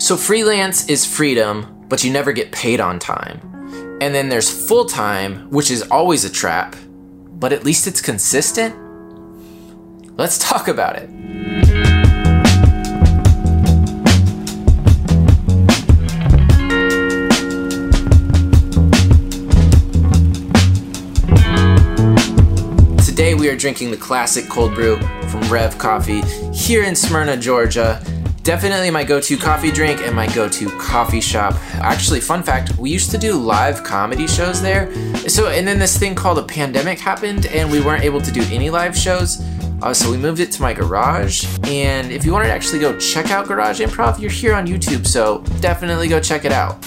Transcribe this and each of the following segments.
So freelance is freedom, but you never get paid on time. And then there's full time, which is always a trap, but at least it's consistent. Let's talk about it. Today we are drinking the classic cold brew from Rev Coffee here in Smyrna, Georgia. Definitely my go to coffee drink and my go to coffee shop. Actually, fun fact, we used to do live comedy shows there. So, and then this thing called a pandemic happened and we weren't able to do any live shows. Uh, so we moved it to my garage. And if you wanted to actually go check out Garage Improv, you're here on YouTube. So definitely go check it out.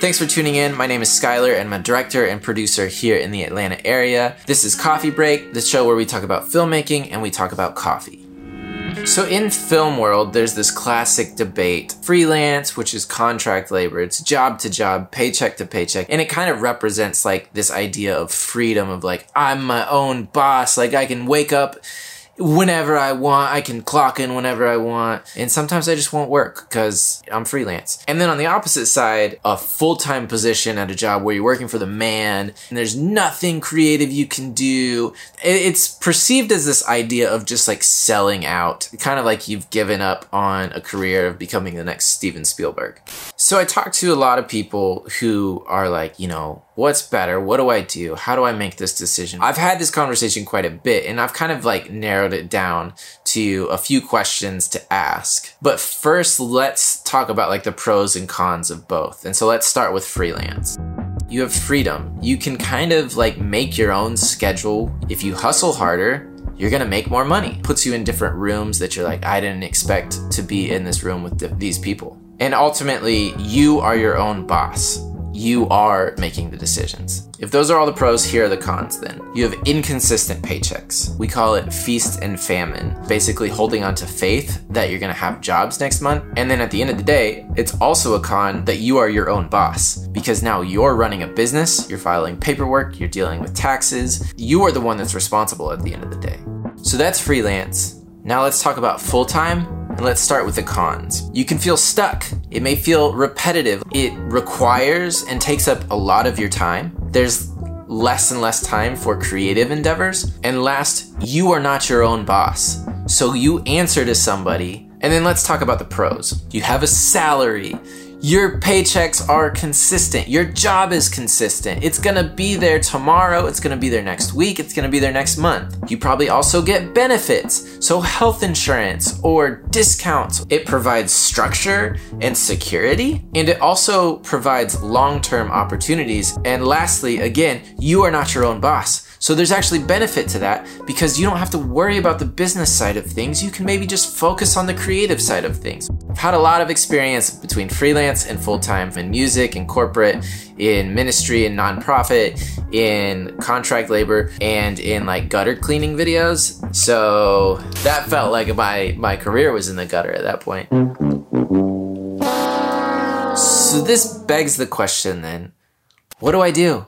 Thanks for tuning in. My name is Skylar, and I'm a director and producer here in the Atlanta area. This is Coffee Break, the show where we talk about filmmaking and we talk about coffee. So in film world, there's this classic debate. Freelance, which is contract labor, it's job to job, paycheck to paycheck. And it kind of represents like this idea of freedom of like, I'm my own boss. Like I can wake up whenever I want. I can clock in whenever I want. And sometimes I just won't work because I'm freelance. And then on the opposite side, a full-time position at a job where you're working for the man and there's nothing creative you can do. It's perceived as this idea of just like selling out, kind of like you've given up on a career of becoming the next Steven Spielberg. So I talked to a lot of people who are like, you know, what's better? What do I do? How do I make this decision? I've had this conversation quite a bit and I've kind of like narrowed it down to a few questions to ask. But first, let's talk about like the pros and cons of both. And so let's start with freelance. You have freedom. You can kind of like make your own schedule. If you hustle harder, you're gonna make more money. Puts you in different rooms that you're like, I didn't expect to be in this room with th- these people. And ultimately, you are your own boss you are making the decisions. If those are all the pros, here are the cons then. You have inconsistent paychecks. We call it feast and famine, basically holding on to faith that you're gonna have jobs next month. And then at the end of the day, it's also a con that you are your own boss because now you're running a business, you're filing paperwork, you're dealing with taxes. You are the one that's responsible at the end of the day. So that's freelance. Now let's talk about full time and let's start with the cons. You can feel stuck. It may feel repetitive. It requires and takes up a lot of your time. There's less and less time for creative endeavors. And last, you are not your own boss. So you answer to somebody. And then let's talk about the pros. You have a salary. Your paychecks are consistent. Your job is consistent. It's gonna be there tomorrow. It's gonna be there next week. It's gonna be there next month. You probably also get benefits. So, health insurance or discounts. It provides structure and security. And it also provides long term opportunities. And lastly, again, you are not your own boss. So there's actually benefit to that because you don't have to worry about the business side of things. You can maybe just focus on the creative side of things. I've had a lot of experience between freelance and full time in music and corporate, in ministry and nonprofit, in contract labor, and in like gutter cleaning videos. So that felt like my, my career was in the gutter at that point. So this begs the question then what do I do?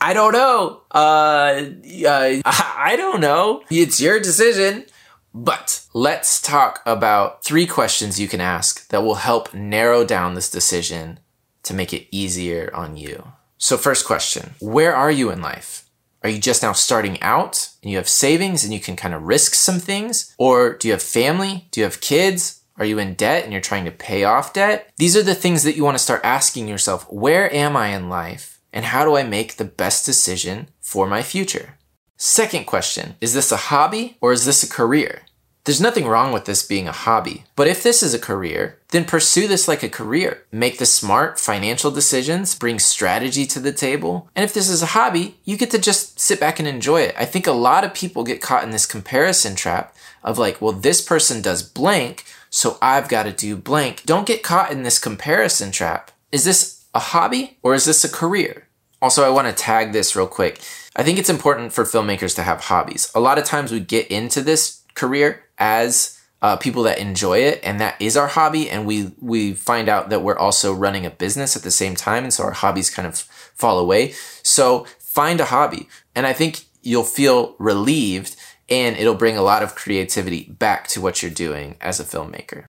I don't know. Uh, uh, I don't know. It's your decision. But let's talk about three questions you can ask that will help narrow down this decision to make it easier on you. So, first question Where are you in life? Are you just now starting out and you have savings and you can kind of risk some things? Or do you have family? Do you have kids? Are you in debt and you're trying to pay off debt? These are the things that you want to start asking yourself. Where am I in life? And how do I make the best decision for my future? Second question Is this a hobby or is this a career? There's nothing wrong with this being a hobby, but if this is a career, then pursue this like a career. Make the smart financial decisions, bring strategy to the table. And if this is a hobby, you get to just sit back and enjoy it. I think a lot of people get caught in this comparison trap of like, well, this person does blank, so I've got to do blank. Don't get caught in this comparison trap. Is this a hobby or is this a career? Also, I want to tag this real quick. I think it's important for filmmakers to have hobbies. A lot of times we get into this career as uh, people that enjoy it, and that is our hobby, and we we find out that we're also running a business at the same time, and so our hobbies kind of fall away. So find a hobby, and I think you'll feel relieved and it'll bring a lot of creativity back to what you're doing as a filmmaker.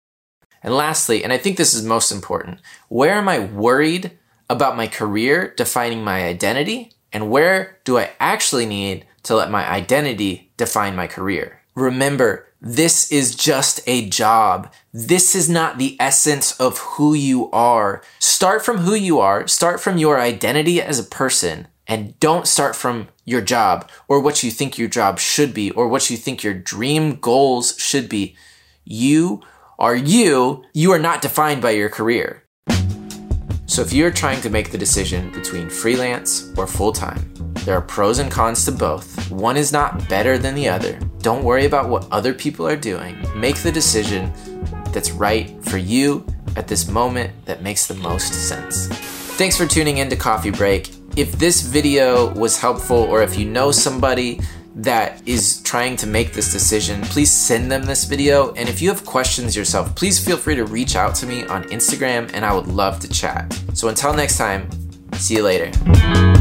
And lastly, and I think this is most important, where am I worried about my career defining my identity? And where do I actually need to let my identity define my career? Remember, this is just a job. This is not the essence of who you are. Start from who you are, start from your identity as a person, and don't start from your job or what you think your job should be or what you think your dream goals should be. You are you. You are not defined by your career. So if you're trying to make the decision between freelance or full time, there are pros and cons to both. One is not better than the other. Don't worry about what other people are doing. Make the decision that's right for you at this moment that makes the most sense. Thanks for tuning in to Coffee Break. If this video was helpful or if you know somebody that is trying to make this decision, please send them this video. And if you have questions yourself, please feel free to reach out to me on Instagram and I would love to chat. So until next time, see you later.